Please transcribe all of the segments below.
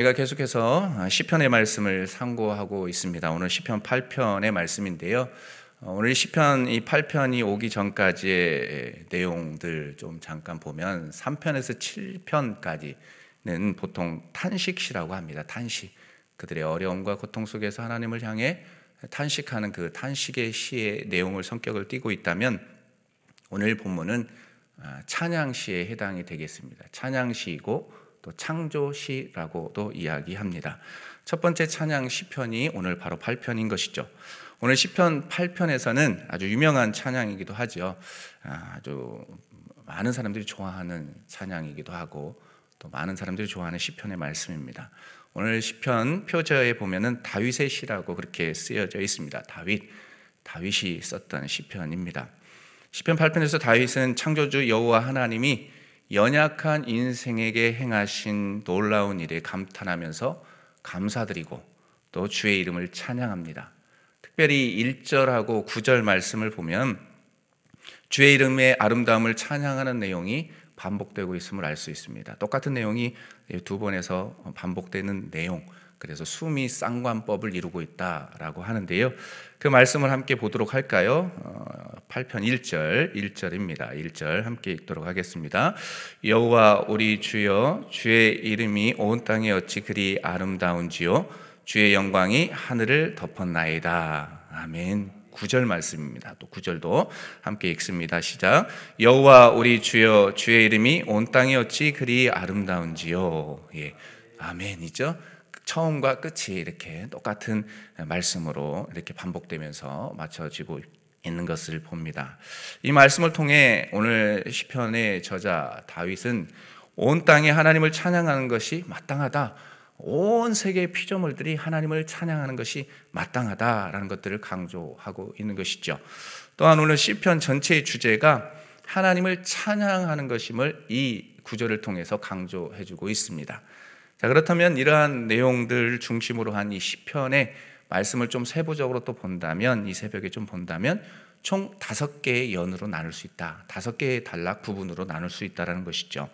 제가 계속해서 시편의 말씀을 상고하고 있습니다. 오늘 시편 8편의 말씀인데요. 어, 오늘 시편 이 8편이 오기 전까지의 내용들 좀 잠깐 보면 3편에서 7편까지는 보통 탄식시라고 합니다. 탄식. 그들의 어려움과 고통 속에서 하나님을 향해 탄식하는 그 탄식의 시의 내용을 성격을 띠고 있다면 오늘 본문은 아, 찬양시에 해당이 되겠습니다. 찬양시이고 또 창조시라고도 이야기합니다. 첫 번째 찬양 시편이 오늘 바로 8편인 것이죠. 오늘 시편 8편에서는 아주 유명한 찬양이기도 하죠. 아, 아주 많은 사람들이 좋아하는 찬양이기도 하고 또 많은 사람들이 좋아하는 시편의 말씀입니다. 오늘 시편 표저에 보면은 다윗의 시라고 그렇게 쓰여져 있습니다. 다윗 다윗이 썼던 시편입니다. 시편 8편에서 다윗은 창조주 여호와 하나님이 연약한 인생에게 행하신 놀라운 일에 감탄하면서 감사드리고 또 주의 이름을 찬양합니다. 특별히 1절하고 9절 말씀을 보면 주의 이름의 아름다움을 찬양하는 내용이 반복되고 있음을 알 수 있습니다. 똑같은 내용이 두 번에서 반복되는 내용. 그래서 숨이 쌍관법을 이루고 있다라고 하는데요. 그 말씀을 함께 보도록 할까요? 8편 어, 1절, 1절입니다. 1절 함께 읽도록 하겠습니다. 여호와 우리 주여 주의 이름이 온 땅에 어찌 그리 아름다운지요 주의 영광이 하늘을 덮었나이다. 아멘. 9절 말씀입니다. 또 9절도 함께 읽습니다. 시작. 여호와 우리 주여 주의 이름이 온 땅에 어찌 그리 아름다운지요. 예. 아멘이죠. 처음과 끝이 이렇게 똑같은 말씀으로 이렇게 반복되면서 맞춰지고 있는 것을 봅니다. 이 말씀을 통해 오늘 시편의 저자 다윗은 온 땅에 하나님을 찬양하는 것이 마땅하다. 온 세계의 피조물들이 하나님을 찬양하는 것이 마땅하다라는 것들을 강조하고 있는 것이죠. 또한 오늘 시편 전체의 주제가 하나님을 찬양하는 것임을 이 구절을 통해서 강조해 주고 있습니다. 자, 그렇다면 이러한 내용들 중심으로 한 이 시편의 말씀을 좀 세부적으로 또 본다면 이 새벽에 좀 본다면 총 다섯 개의 연으로 나눌 수 있다. 다섯 개의 단락 부분으로 나눌 수 있다라는 것이죠.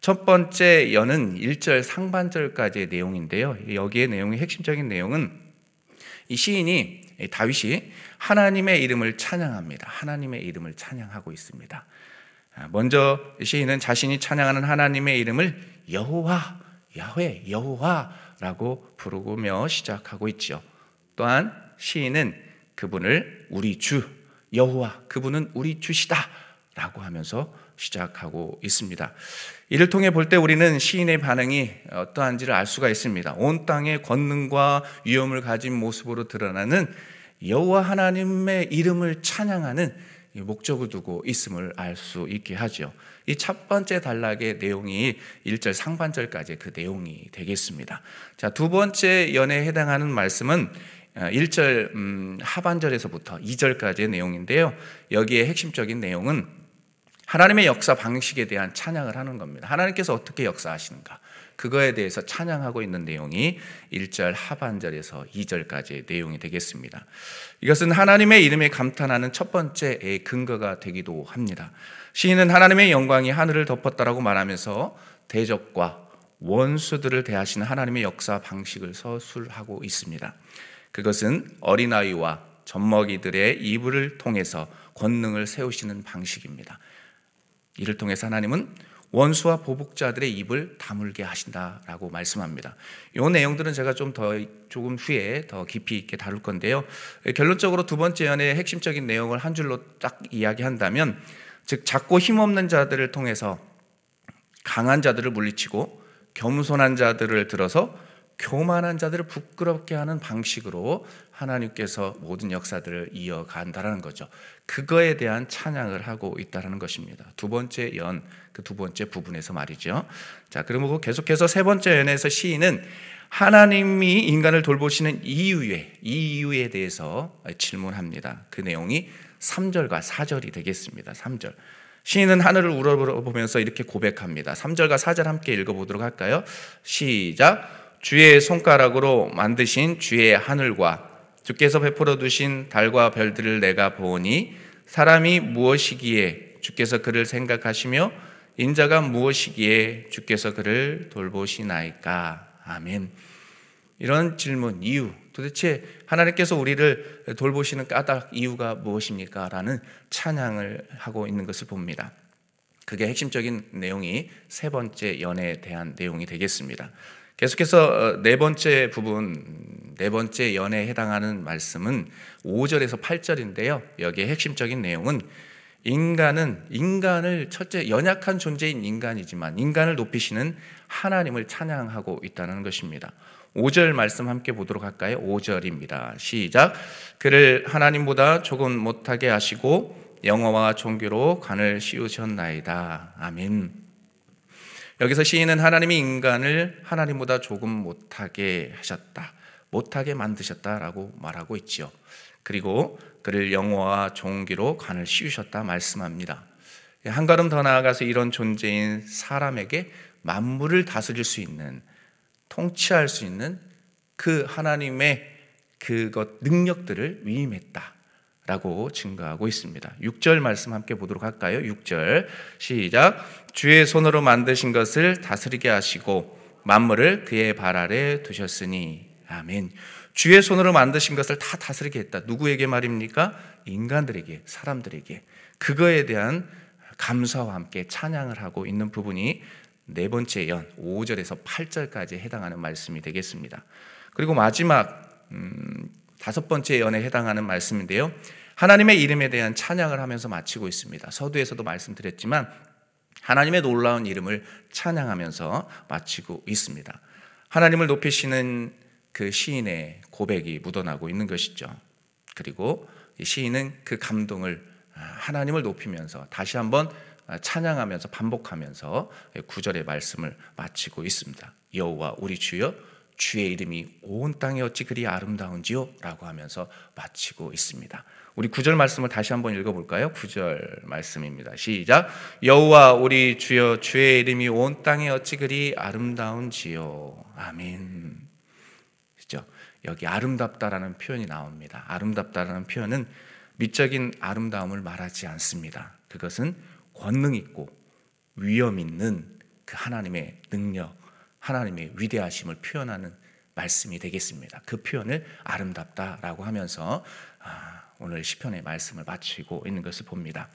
첫 번째 연은 1절 상반절까지의 내용인데요. 여기에 내용의 핵심적인 내용은 이 시인이 다윗이 하나님의 이름을 찬양합니다. 하나님의 이름을 찬양하고 있습니다. 먼저 시인은 자신이 찬양하는 하나님의 이름을 여호와 야훼 여호와라고 부르며 시작하고 있죠. 또한 시인은 그분을 우리 주 여호와 그분은 우리 주시다라고 하면서 시작하고 있습니다. 이를 통해 볼 때 우리는 시인의 반응이 어떠한지를 알 수가 있습니다. 온 땅의 권능과 위엄을 가진 모습으로 드러나는 여호와 하나님의 이름을 찬양하는 목적을 두고 있음을 알 수 있게 하죠. 이 첫 번째 단락의 내용이 1절 상반절까지 그 내용이 되겠습니다. 자, 두 번째 연에 해당하는 말씀은 1절 어, 음, 하반절에서부터 2절까지의 내용인데요. 여기에 핵심적인 내용은 하나님의 역사 방식에 대한 찬양을 하는 겁니다. 하나님께서 어떻게 역사하시는가? 그거에 대해서 찬양하고 있는 내용이 1절 하반절에서 2절까지의 내용이 되겠습니다. 이것은 하나님의 이름에 감탄하는 첫 번째 근거가 되기도 합니다. 시인은 하나님의 영광이 하늘을 덮었다라고 말하면서 대적과 원수들을 대하시는 하나님의 역사 방식을 서술하고 있습니다. 그것은 어린아이와 젖먹이들의 이불을 통해서 권능을 세우시는 방식입니다. 이를 통해서 하나님은 원수와 보복자들의 입을 다물게 하신다라고 말씀합니다. 이 내용들은 제가 좀 더 조금 후에 더 깊이 있게 다룰 건데요. 결론적으로 두 번째 연의 핵심적인 내용을 한 줄로 딱 이야기한다면 즉 작고 힘없는 자들을 통해서 강한 자들을 물리치고 겸손한 자들을 들어서 교만한 자들을 부끄럽게 하는 방식으로 하나님께서 모든 역사들을 이어간다라는 거죠. 그거에 대한 찬양을 하고 있다라는 것입니다. 두 번째 연, 그 두 번째 부분에서 말이죠. 자, 그리고 계속해서 세 번째 연에서 시인은 하나님이 인간을 돌보시는 이유에, 이유에 대해서 질문합니다. 그 내용이 3절과 4절이 되겠습니다. 3절. 시인은 하늘을 우러보면서 이렇게 고백합니다. 3절과 4절 함께 읽어보도록 할까요? 시작. 주의 손가락으로 만드신 주의 하늘과 주께서 베풀어 두신 달과 별들을 내가 보니 사람이 무엇이기에 주께서 그를 생각하시며 인자가 무엇이기에 주께서 그를 돌보시나이까 아멘. 이런 질문, 이유, 도대체 하나님께서 우리를 돌보시는 까닭 이유가 무엇입니까? 라는 찬양을 하고 있는 것을 봅니다. 그게 핵심적인 내용이 세 번째 연애에 대한 내용이 되겠습니다. 계속해서 어, 네 번째 부분, 네 번째 연애에 해당하는 말씀은 5절에서 8절인데요. 여기에 핵심적인 내용은 인간은 인간을 첫째 연약한 존재인 인간이지만 인간을 높이시는 하나님을 찬양하고 있다는 것입니다. 5절 말씀 함께 보도록 할까요? 5절입니다. 시작. 그를 하나님보다 조금 못하게 하시고 영어와 종교로 관을 씌우셨나이다. 아멘. 여기서 시인은 하나님이 인간을 하나님보다 조금 못하게 하셨다. 못하게 만드셨다라고 말하고 있지요. 그리고 그를 영어와 종기로 관을 씌우셨다 말씀합니다. 한 걸음 더 나아가서 이런 존재인 사람에게 만물을 다스릴 수 있는 통치할 수 있는 그 하나님의 그것 능력들을 위임했다 라고 증거하고 있습니다. 6절 말씀 함께 보도록 할까요? 6절 시작 주의 손으로 만드신 것을 다스리게 하시고 만물을 그의 발 아래 두셨으니 아멘. 주의 손으로 만드신 것을 다 다스리게 했다. 누구에게 말입니까? 인간들에게, 사람들에게. 그거에 대한 감사와 함께 찬양을 하고 있는 부분이 네 번째 연 5절에서 8절까지 해당하는 말씀이 되겠습니다. 그리고 마지막 음, 다섯 번째 연에 해당하는 말씀인데요. 하나님의 이름에 대한 찬양을 하면서 마치고 있습니다. 서두에서도 말씀드렸지만 하나님의 놀라운 이름을 찬양하면서 마치고 있습니다. 하나님을 높이시는 그 시인의 고백이 묻어나고 있는 것이죠. 그리고 시인은 그 감동을 아, 하나님을 높이면서 다시 한번 아, 찬양하면서 반복하면서 구절의 말씀을 마치고 있습니다. 여호와 우리 주여 주의 이름이 온 땅에 어찌 그리 아름다운지요? 라고 하면서 마치고 있습니다. 우리 구절 말씀을 다시 한번 읽어볼까요? 구절 말씀입니다. 시작. 여호와 우리 주여 주의 이름이 온 땅에 어찌 그리 아름다운지요? 아멘. 그죠? 여기 아름답다라는 표현이 나옵니다. 아름답다라는 표현은 미적인 아름다움을 말하지 않습니다. 그것은 권능 있고 위엄 있는 그 하나님의 능력, 하나님의 위대하심을 표현하는 말씀이 되겠습니다. 그 표현을 아름답다라고 하면서 아, 오늘 시편의 말씀을 마치고 있는 것을 봅니다.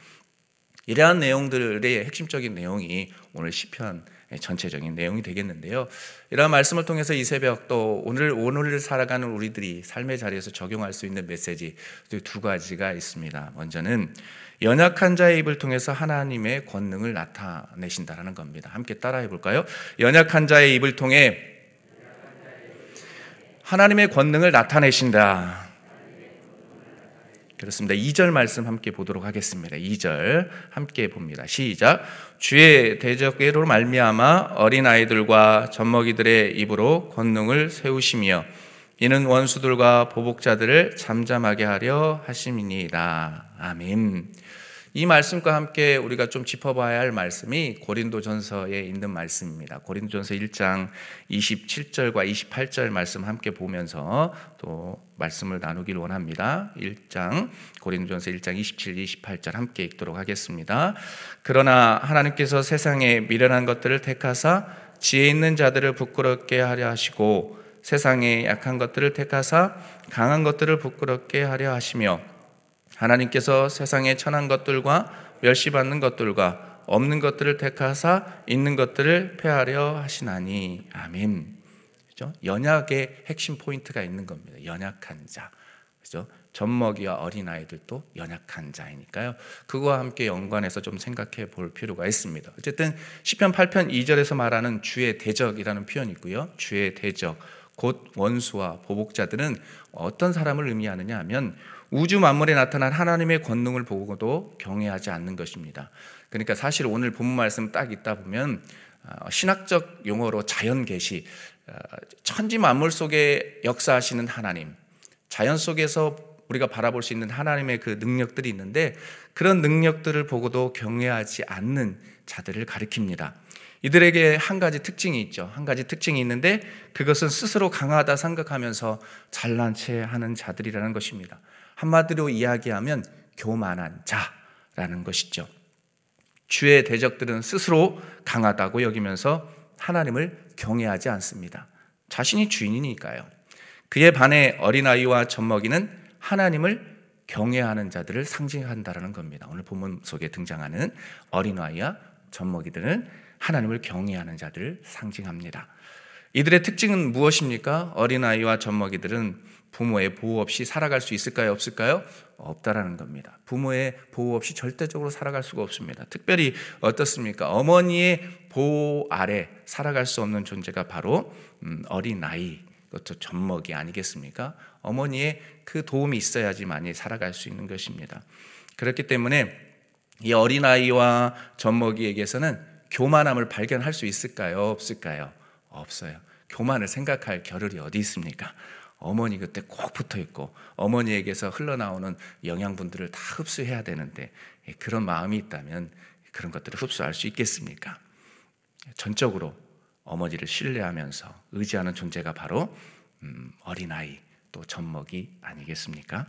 이러한 내용들의 핵심적인 내용이 오늘 시편 전체적인 내용이 되겠는데요. 이러한 말씀을 통해서 이 새벽 또 오늘 오늘을 살아가는 우리들이 삶의 자리에서 적용할 수 있는 메시지 두 가지가 있습니다. 먼저는 연약한 자의 입을 통해서 하나님의 권능을 나타내신다라는 겁니다. 함께 따라해 볼까요? 연약한 자의 입을 통해 하나님의 권능을 나타내신다. 그렇습니다. 2절 말씀 함께 보도록 하겠습니다. 2절 함께 봅니다. 시작. 주의 대적으로 말미암아 어린 아이들과 젖먹이들의 입으로 권능을 세우시며 이는 원수들과 보복자들을 잠잠하게 하려 하심이니이다. 아멘. 이 말씀과 함께 우리가 좀 짚어봐야 할 말씀이 고린도전서에 있는 말씀입니다. 고린도전서 1장 27절과 28절 말씀 함께 보면서 또 말씀을 나누길 원합니다. 1장 고린도전서 1장 27, 28절 함께 읽도록 하겠습니다. 그러나 하나님께서 세상에 미련한 것들을 택하사 지혜 있는 자들을 부끄럽게 하려 하시고 세상에 약한 것들을 택하사 강한 것들을 부끄럽게 하려 하시며 하나님께서 세상에 천한 것들과 멸시받는 것들과 없는 것들을 택하사 있는 것들을 폐하려 하시나니 아멘. 그죠? 연약의 핵심 포인트가 있는 겁니다. 연약한 자. 그죠? 젖먹이와 어린아이들도 연약한 자이니까요. 그거와 함께 연관해서 좀 생각해 볼 필요가 있습니다. 어쨌든 시편 8편 2절에서 말하는 주의 대적이라는 표현이 있고요. 주의 대적 곧 원수와 보복자들은 어떤 사람을 의미하느냐 하면 우주 만물에 나타난 하나님의 권능을 보고도 경외하지 않는 것입니다. 그러니까 사실 오늘 본문 말씀 딱 있다 보면 어, 신학적 용어로 자연 계시, 어, 천지 만물 속에 역사하시는 하나님, 자연 속에서 우리가 바라볼 수 있는 하나님의 그 능력들이 있는데 그런 능력들을 보고도 경외하지 않는 자들을 가리킵니다. 이들에게 한 가지 특징이 있죠. 한 가지 특징이 있는데 그것은 스스로 강하다 생각하면서 잘난 체 하는 자들이라는 것입니다. 한마디로 이야기하면 교만한 자라는 것이죠. 주의 대적들은 스스로 강하다고 여기면서 하나님을 경외하지 않습니다. 자신이 주인이니까요. 그에 반해 어린아이와 젖먹이는 하나님을 경외하는 자들을 상징한다라는 겁니다. 오늘 본문 속에 등장하는 어린아이와 젖먹이들은 하나님을 경외하는 자들을 상징합니다. 이들의 특징은 무엇입니까? 어린아이와 젖먹이들은 부모의 보호 없이 살아갈 수 있을까요? 없을까요? 없다라는 겁니다. 부모의 보호 없이 절대적으로 살아갈 수가 없습니다. 특별히 어떻습니까? 어머니의 보호 아래 살아갈 수 없는 존재가 바로 음, 어린 아이, 그것도 젖먹이 아니겠습니까? 어머니의 그 도움이 있어야지만이 살아갈 수 있는 것입니다. 그렇기 때문에 이 어린 아이와 젖먹이에게서는 교만함을 발견할 수 있을까요? 없을까요? 없어요. 교만을 생각할 겨를이 어디 있습니까? 어머니 그때 꼭 붙어 있고 어머니에게서 흘러나오는 영양분들을 다 흡수해야 되는데 예, 그런 마음이 있다면 그런 것들을 흡수할 수 있겠습니까? 전적으로 어머니를 신뢰하면서 의지하는 존재가 바로 음, 어린아이 또 젖먹이 아니겠습니까?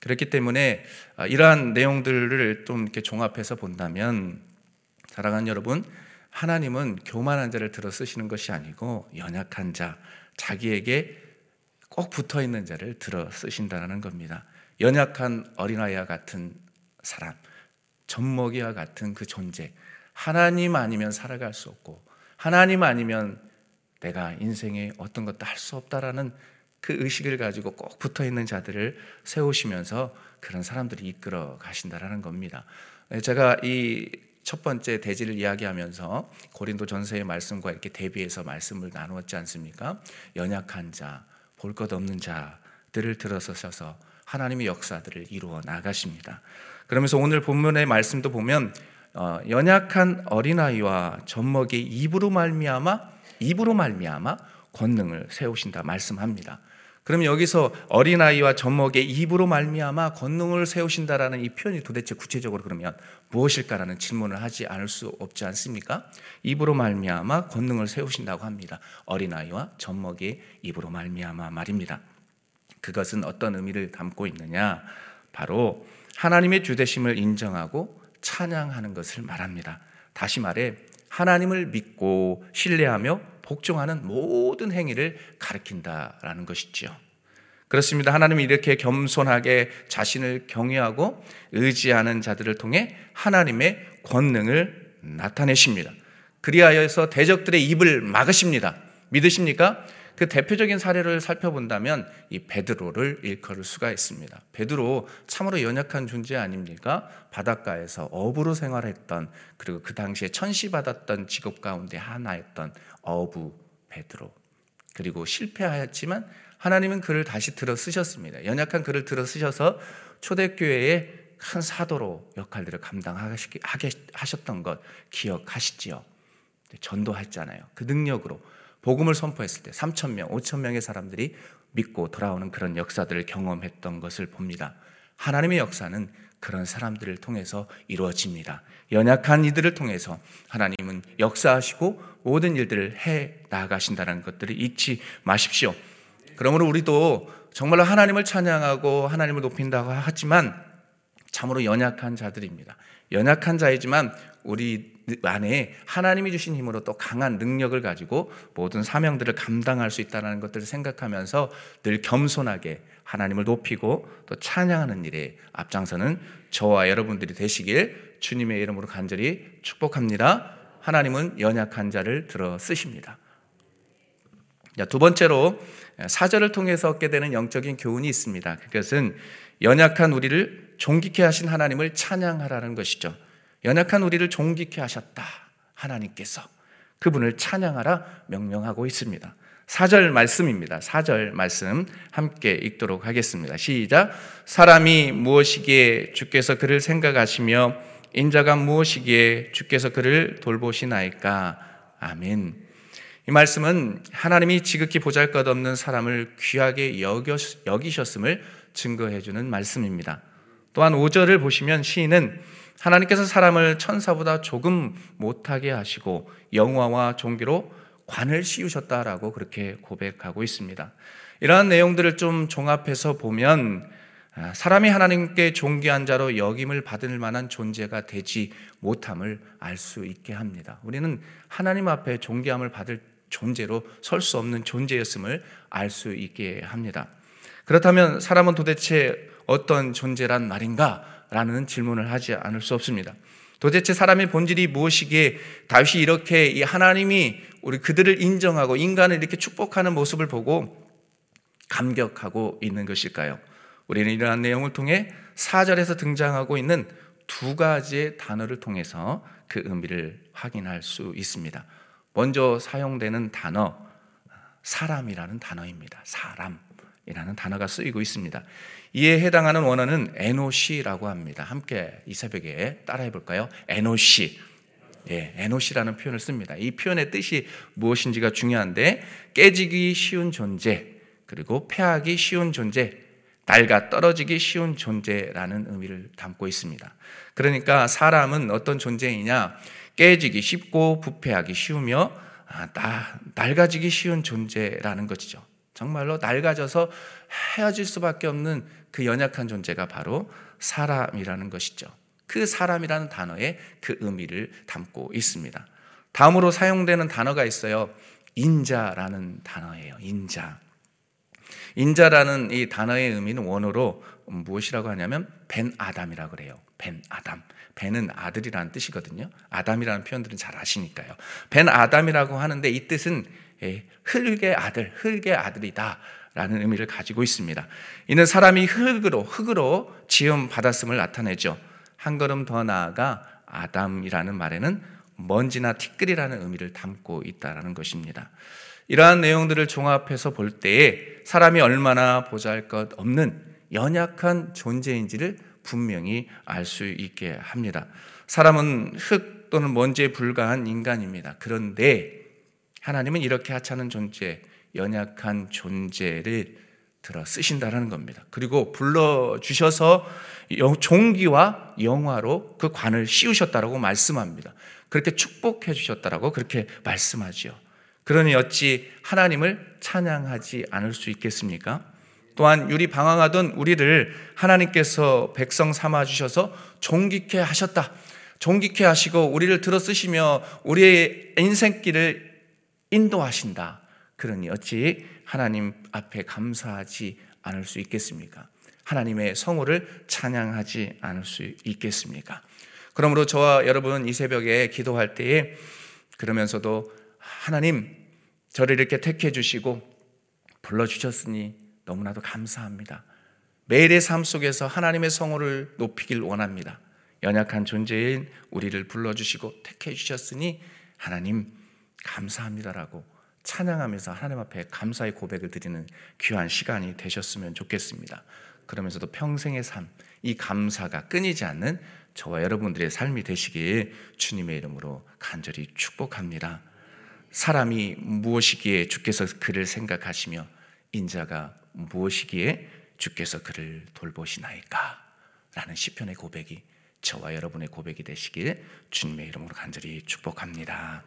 그렇기 때문에 아, 이러한 내용들을 좀 이렇게 종합해서 본다면 사랑하는 여러분 하나님은 교만한 자를 들어 쓰시는 것이 아니고 연약한 자 자기에게 꼭 붙어 있는 자를 들어 쓰신다는 겁니다. 연약한 어린아이와 같은 사람, 젖먹이와 같은 그 존재. 하나님 아니면 살아갈 수 없고, 하나님 아니면 내가 인생에 어떤 것도 할 수 없다라는 그 의식을 가지고 꼭 붙어 있는 자들을 세우시면서 그런 사람들이 이끌어 가신다라는 겁니다. 제가 이 첫 번째 대지를 이야기하면서 고린도 전서의 말씀과 이렇게 대비해서 말씀을 나누었지 않습니까? 연약한 자, 볼 것 없는 자들을 들어서셔서 하나님의 역사들을 이루어 나가십니다. 그러면서 오늘 본문의 말씀도 보면 어, 연약한 어린아이와 젖먹이 입으로 말미암아 입으로 말미암아 권능을 세우신다 말씀합니다. 그럼 여기서 어린아이와 젖먹의 입으로 말미암아 권능을 세우신다라는 이 표현이 도대체 구체적으로 그러면 무엇일까라는 질문을 하지 않을 수 없지 않습니까? 입으로 말미암아 권능을 세우신다고 합니다. 어린아이와 젖먹의 입으로 말미암아 말입니다. 그것은 어떤 의미를 담고 있느냐? 바로 하나님의 주대심을 인정하고 찬양하는 것을 말합니다. 다시 말해 하나님을 믿고 신뢰하며 복종하는 모든 행위를 가리킨다라는 것이지요. 그렇습니다. 하나님이 이렇게 겸손하게 자신을 경외하고 의지하는 자들을 통해 하나님의 권능을 나타내십니다. 그리하여서 대적들의 입을 막으십니다. 믿으십니까? 그 대표적인 사례를 살펴본다면 이 베드로를 일컬을 수가 있습니다. 베드로 참으로 연약한 존재 아닙니까? 바닷가에서 어부로 생활했던 그리고 그 당시에 천시받았던 직업 가운데 하나였던 어부 베드로. 그리고 실패하였지만 하나님은 그를 다시 들어 쓰셨습니다. 연약한 그를 들어 쓰셔서 초대교회의 큰 사도로 역할들을 감당하셨던 것 기억하시지요. 전도했잖아요. 그 능력으로 복음을 선포했을 때 3천 명, 5천 명의 사람들이 믿고 돌아오는 그런 역사들을 경험했던 것을 봅니다. 하나님의 역사는 그런 사람들을 통해서 이루어집니다. 연약한 이들을 통해서 하나님은 역사하시고 모든 일들을 해 나가신다는 것들을 잊지 마십시오. 그러므로 우리도 정말로 하나님을 찬양하고 하나님을 높인다고 하지만 참으로 연약한 자들입니다. 연약한 자이지만 우리 안에 하나님이 주신 힘으로 또 강한 능력을 가지고 모든 사명들을 감당할 수 있다는 것들을 생각하면서 늘 겸손하게 하나님을 높이고 또 찬양하는 일에 앞장서는 저와 여러분들이 되시길 주님의 이름으로 간절히 축복합니다. 하나님은 연약한 자를 들어 쓰십니다. 두 번째로 사절을 통해서 얻게 되는 영적인 교훈이 있습니다. 그것은 연약한 우리를 존귀케 하신 하나님을 찬양하라는 것이죠. 연약한 우리를 존귀케 하셨다. 하나님께서 그분을 찬양하라 명령하고 있습니다. 4절 말씀입니다. 4절 말씀 함께 읽도록 하겠습니다. 시작. 사람이 무엇이기에 주께서 그를 생각하시며 인자가 무엇이기에 주께서 그를 돌보시나이까. 아멘. 이 말씀은 하나님이 지극히 보잘 것 없는 사람을 귀하게 여기셨음을 증거해 주는 말씀입니다. 또한 5절을 보시면 시인은 하나님께서 사람을 천사보다 조금 못하게 하시고 영화와 종기로 관을 씌우셨다라고 그렇게 고백하고 있습니다. 이러한 내용들을 좀 종합해서 보면 아, 사람이 하나님께 존귀한 자로 여김을 받을 만한 존재가 되지 못함을 알 수 있게 합니다. 우리는 하나님 앞에 존귀함을 받을 존재로 설 수 없는 존재였음을 알 수 있게 합니다. 그렇다면 사람은 도대체 어떤 존재란 말인가? 라는 질문을 하지 않을 수 없습니다. 도대체 사람의 본질이 무엇이기에 다윗이 이렇게 이 하나님이 우리 그들을 인정하고 인간을 이렇게 축복하는 모습을 보고 감격하고 있는 것일까요? 우리는 이러한 내용을 통해 4절에서 등장하고 있는 두 가지의 단어를 통해서 그 의미를 확인할 수 있습니다. 먼저 사용되는 단어, 사람이라는 단어입니다. 사람 이라는 단어가 쓰이고 있습니다. 이에 해당하는 원어는 에노시라고 합니다. 함께 이 새벽에 따라해 볼까요? 에노시. 예, 에노시라는 표현을 씁니다. 이 표현의 뜻이 무엇인지가 중요한데 깨지기 쉬운 존재, 그리고 패하기 쉬운 존재, 낡아 떨어지기 쉬운 존재라는 의미를 담고 있습니다. 그러니까 사람은 어떤 존재이냐? 깨지기 쉽고 부패하기 쉬우며 아, 낡아지기 쉬운 존재라는 것이죠. 정말로 낡아져서 헤어질 수밖에 없는 그 연약한 존재가 바로 사람이라는 것이죠. 그 사람이라는 단어에 그 의미를 담고 있습니다. 다음으로 사용되는 단어가 있어요. 인자라는 단어예요. 인자. 인자라는 이 단어의 의미는 원어로 무엇이라고 하냐면 벤 아담이라고 그래요. 벤 아담. 벤은 아들이라는 뜻이거든요. 아담이라는 표현들은 잘 아시니까요. 벤 아담이라고 하는데 이 뜻은 예, 흙의 아들, 흙의 아들이다. 라는 의미를 가지고 있습니다. 이는 사람이 흙으로, 흙으로 지음 받았음을 나타내죠. 한 걸음 더 나아가 아담이라는 말에는 먼지나 티끌이라는 의미를 담고 있다는 것입니다. 이러한 내용들을 종합해서 볼 때에 사람이 얼마나 보잘 것 없는 연약한 존재인지를 분명히 알 수 있게 합니다. 사람은 흙 또는 먼지에 불과한 인간입니다. 그런데 하나님은 이렇게 하찮은 존재, 연약한 존재를 들어 쓰신다라는 겁니다. 그리고 불러 주셔서 종기와 영화로 그 관을 씌우셨다라고 말씀합니다. 그렇게 축복해 주셨다라고 그렇게 말씀하지요. 그러니 어찌 하나님을 찬양하지 않을 수 있겠습니까? 또한 유리 방황하던 우리를 하나님께서 백성 삼아 주셔서 존귀케 하셨다. 존귀케 하시고 우리를 들어 쓰시며 우리의 인생길을 인도하신다. 그러니 어찌 하나님 앞에 감사하지 않을 수 있겠습니까? 하나님의 성호를 찬양하지 않을 수 있겠습니까? 그러므로 저와 여러분 이 새벽에 기도할 때에 그러면서도 하나님, 저를 이렇게 택해 주시고 불러 주셨으니 너무나도 감사합니다. 매일의 삶 속에서 하나님의 성호를 높이길 원합니다. 연약한 존재인 우리를 불러 주시고 택해 주셨으니 하나님 감사합니다라고 찬양하면서 하나님 앞에 감사의 고백을 드리는 귀한 시간이 되셨으면 좋겠습니다. 그러면서도 평생의 삶, 이 감사가 끊이지 않는 저와 여러분들의 삶이 되시길 주님의 이름으로 간절히 축복합니다. 사람이 무엇이기에 주께서 그를 생각하시며 인자가 무엇이기에 주께서 그를 돌보시나이까? 라는 시편의 고백이 저와 여러분의 고백이 되시길 주님의 이름으로 간절히 축복합니다.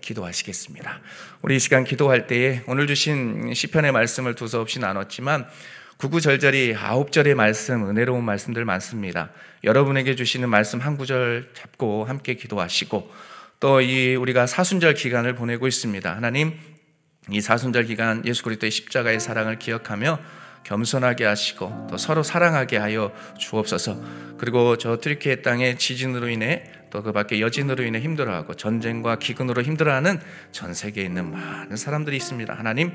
기도하시겠습니다. 우리 이 시간 기도할 때에 오늘 주신 시편의 말씀을 두서없이 나눴지만 구구절절이 아홉 절의 말씀, 은혜로운 말씀들 많습니다. 여러분에게 주시는 말씀 한 구절 잡고 함께 기도하시고 또 이 우리가 사순절 기간을 보내고 있습니다. 하나님 이 사순절 기간 예수 그리스도의 십자가의 사랑을 기억하며 겸손하게 하시고 또 서로 사랑하게 하여 주옵소서. 그리고 저 트리키의 땅에 지진으로 인해 또 그 밖에 여진으로 인해 힘들어하고 전쟁과 기근으로 힘들어하는 전 세계에 있는 많은 사람들이 있습니다. 하나님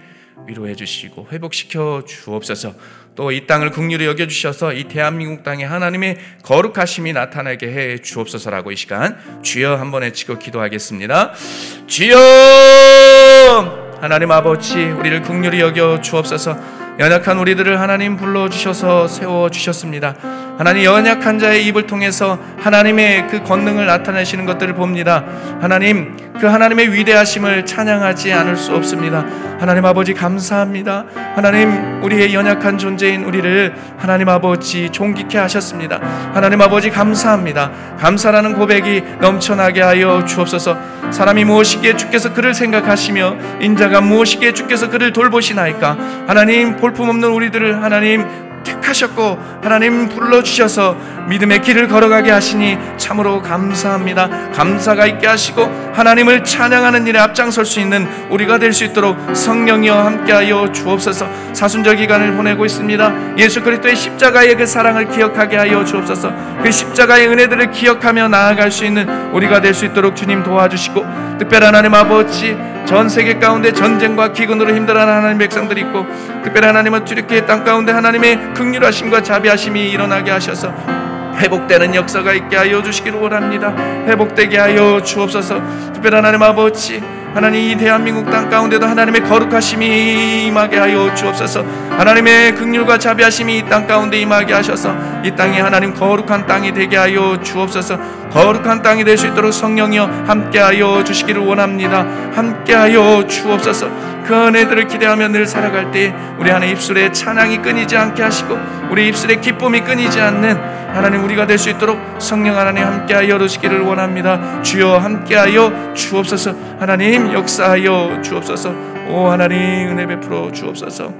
위로해 주시고 회복시켜 주옵소서. 또 이 땅을 국률이 여겨 주셔서 이 대한민국 땅에 하나님의 거룩하심이 나타나게 해 주옵소서라고 이 시간 주여 한번 외치고 기도하겠습니다. 주여 하나님 아버지 우리를 국률이 여겨 주옵소서. 연약한 우리들을 하나님 불러 주셔서 세워 주셨습니다. 하나님 연약한 자의 입을 통해서 하나님의 그 권능을 나타내시는 것들을 봅니다. 하나님 그 하나님의 위대하심을 찬양하지 않을 수 없습니다. 하나님 아버지 감사합니다. 하나님 우리의 연약한 존재인 우리를 하나님 아버지 존귀케 하셨습니다. 하나님 아버지 감사합니다. 감사라는 고백이 넘쳐나게 하여 주옵소서. 사람이 무엇이기에 주께서 그를 생각하시며 인자가 무엇이기에 주께서 그를 돌보시나이까. 하나님 볼품없는 우리들을 하나님 택하셨고 하나님 불러주셔서 믿음의 길을 걸어가게 하시니 참으로 감사합니다. 감사가 있게 하시고 하나님을 찬양하는 일에 앞장설 수 있는 우리가 될 수 있도록 성령이여 함께하여 주옵소서 사순절 기간을 보내고 있습니다. 예수 그리스도의 십자가의 그 사랑을 기억하게 하여 주옵소서 그 십자가의 은혜들을 기억하며 나아갈 수 있는 우리가 될 수 있도록 주님 도와주시고 특별한 하나님 아버지 전 세계 가운데 전쟁과 기근으로 힘들어하는 하나님 백성들이 있고 특별히 하나님은 주리께 땅 가운데 하나님의 극률하심과 자비하심이 일어나게 하셔서 회복되는 역사가 있게 하여 주시기를 원합니다. 회복되게 하여 주옵소서. 특별히 하나님 아버지 하나님 이 대한민국 땅 가운데도 하나님의 거룩하심이 임하게 하여 주옵소서. 하나님의 극률과 자비하심이 이 땅 가운데 임하게 하셔서 이 땅이 하나님 거룩한 땅이 되게 하여 주옵소서. 거룩한 땅이 될 수 있도록 성령이여 함께하여 주시기를 원합니다. 함께하여 주옵소서. 그 은혜들을 기대하며 늘 살아갈 때 우리 안에 입술에 찬양이 끊이지 않게 하시고 우리 입술에 기쁨이 끊이지 않는 하나님 우리가 될 수 있도록 성령 하나님 함께하여 주시기를 원합니다. 주여 함께하여 주옵소서. 하나님 역사하여 주옵소서. 오 하나님 은혜 베풀어 주옵소서.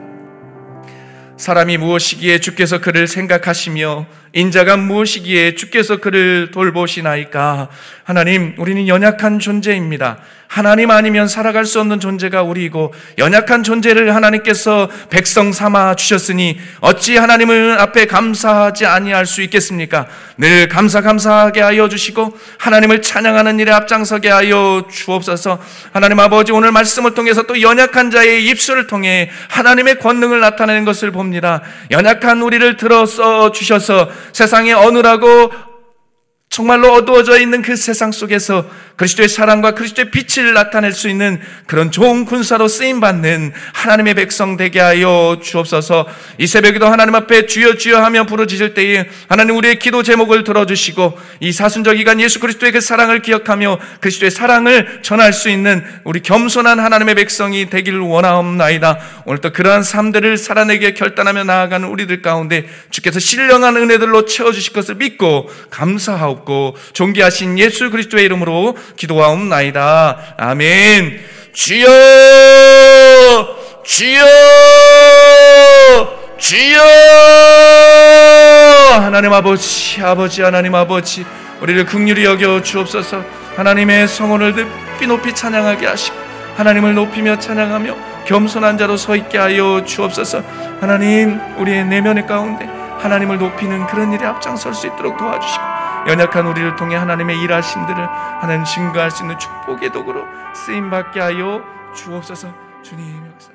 사람이 무엇이기에 주께서 그를 생각하시며 인자가 무엇이기에 주께서 그를 돌보시나이까 하나님 우리는 연약한 존재입니다 하나님 아니면 살아갈 수 없는 존재가 우리이고 연약한 존재를 하나님께서 백성 삼아 주셨으니 어찌 하나님을 앞에 감사하지 아니할 수 있겠습니까? 늘 감사 감사하게 하여 주시고 하나님을 찬양하는 일에 앞장서게 하여 주옵소서. 하나님 아버지 오늘 말씀을 통해서 또 연약한 자의 입술을 통해 하나님의 권능을 나타내는 것을 봅니다. 연약한 우리를 들어서 주셔서 세상에 어느라고 정말로 어두워져 있는 그 세상 속에서 그리스도의 사랑과 그리스도의 빛을 나타낼 수 있는 그런 좋은 군사로 쓰임 받는 하나님의 백성 되게 하여 주옵소서. 이 새벽에도 하나님 앞에 주여 주여 하며 부르짖을 때에 하나님 우리의 기도 제목을 들어주시고 이 사순절 기간 예수 그리스도의 그 사랑을 기억하며 그리스도의 사랑을 전할 수 있는 우리 겸손한 하나님의 백성이 되기를 원하옵나이다. 오늘 또 그러한 삶들을 살아내게 결단하며 나아가는 우리들 가운데 주께서 신령한 은혜들로 채워 주실 것을 믿고 감사하옵 고 존귀하신 예수 그리스도의 이름으로 기도하옵나이다. 아멘. 주여, 주여, 주여. 하나님 아버지, 아버지, 하나님 아버지, 우리를 극률히 여겨 주옵소서. 하나님의 성원을 높이 높이 찬양하게 하시고 하나님을 높이며 찬양하며 겸손한 자로 서 있게 하여 주옵소서. 하나님, 우리의 내면의 가운데 하나님을 높이는 그런 일에 앞장설 수 있도록 도와주시고 연약한 우리를 통해 하나님의 일하심들을 하나님 증거할 수 있는 축복의 도구로 쓰임 받게 하여 주옵소서. 주님 역사.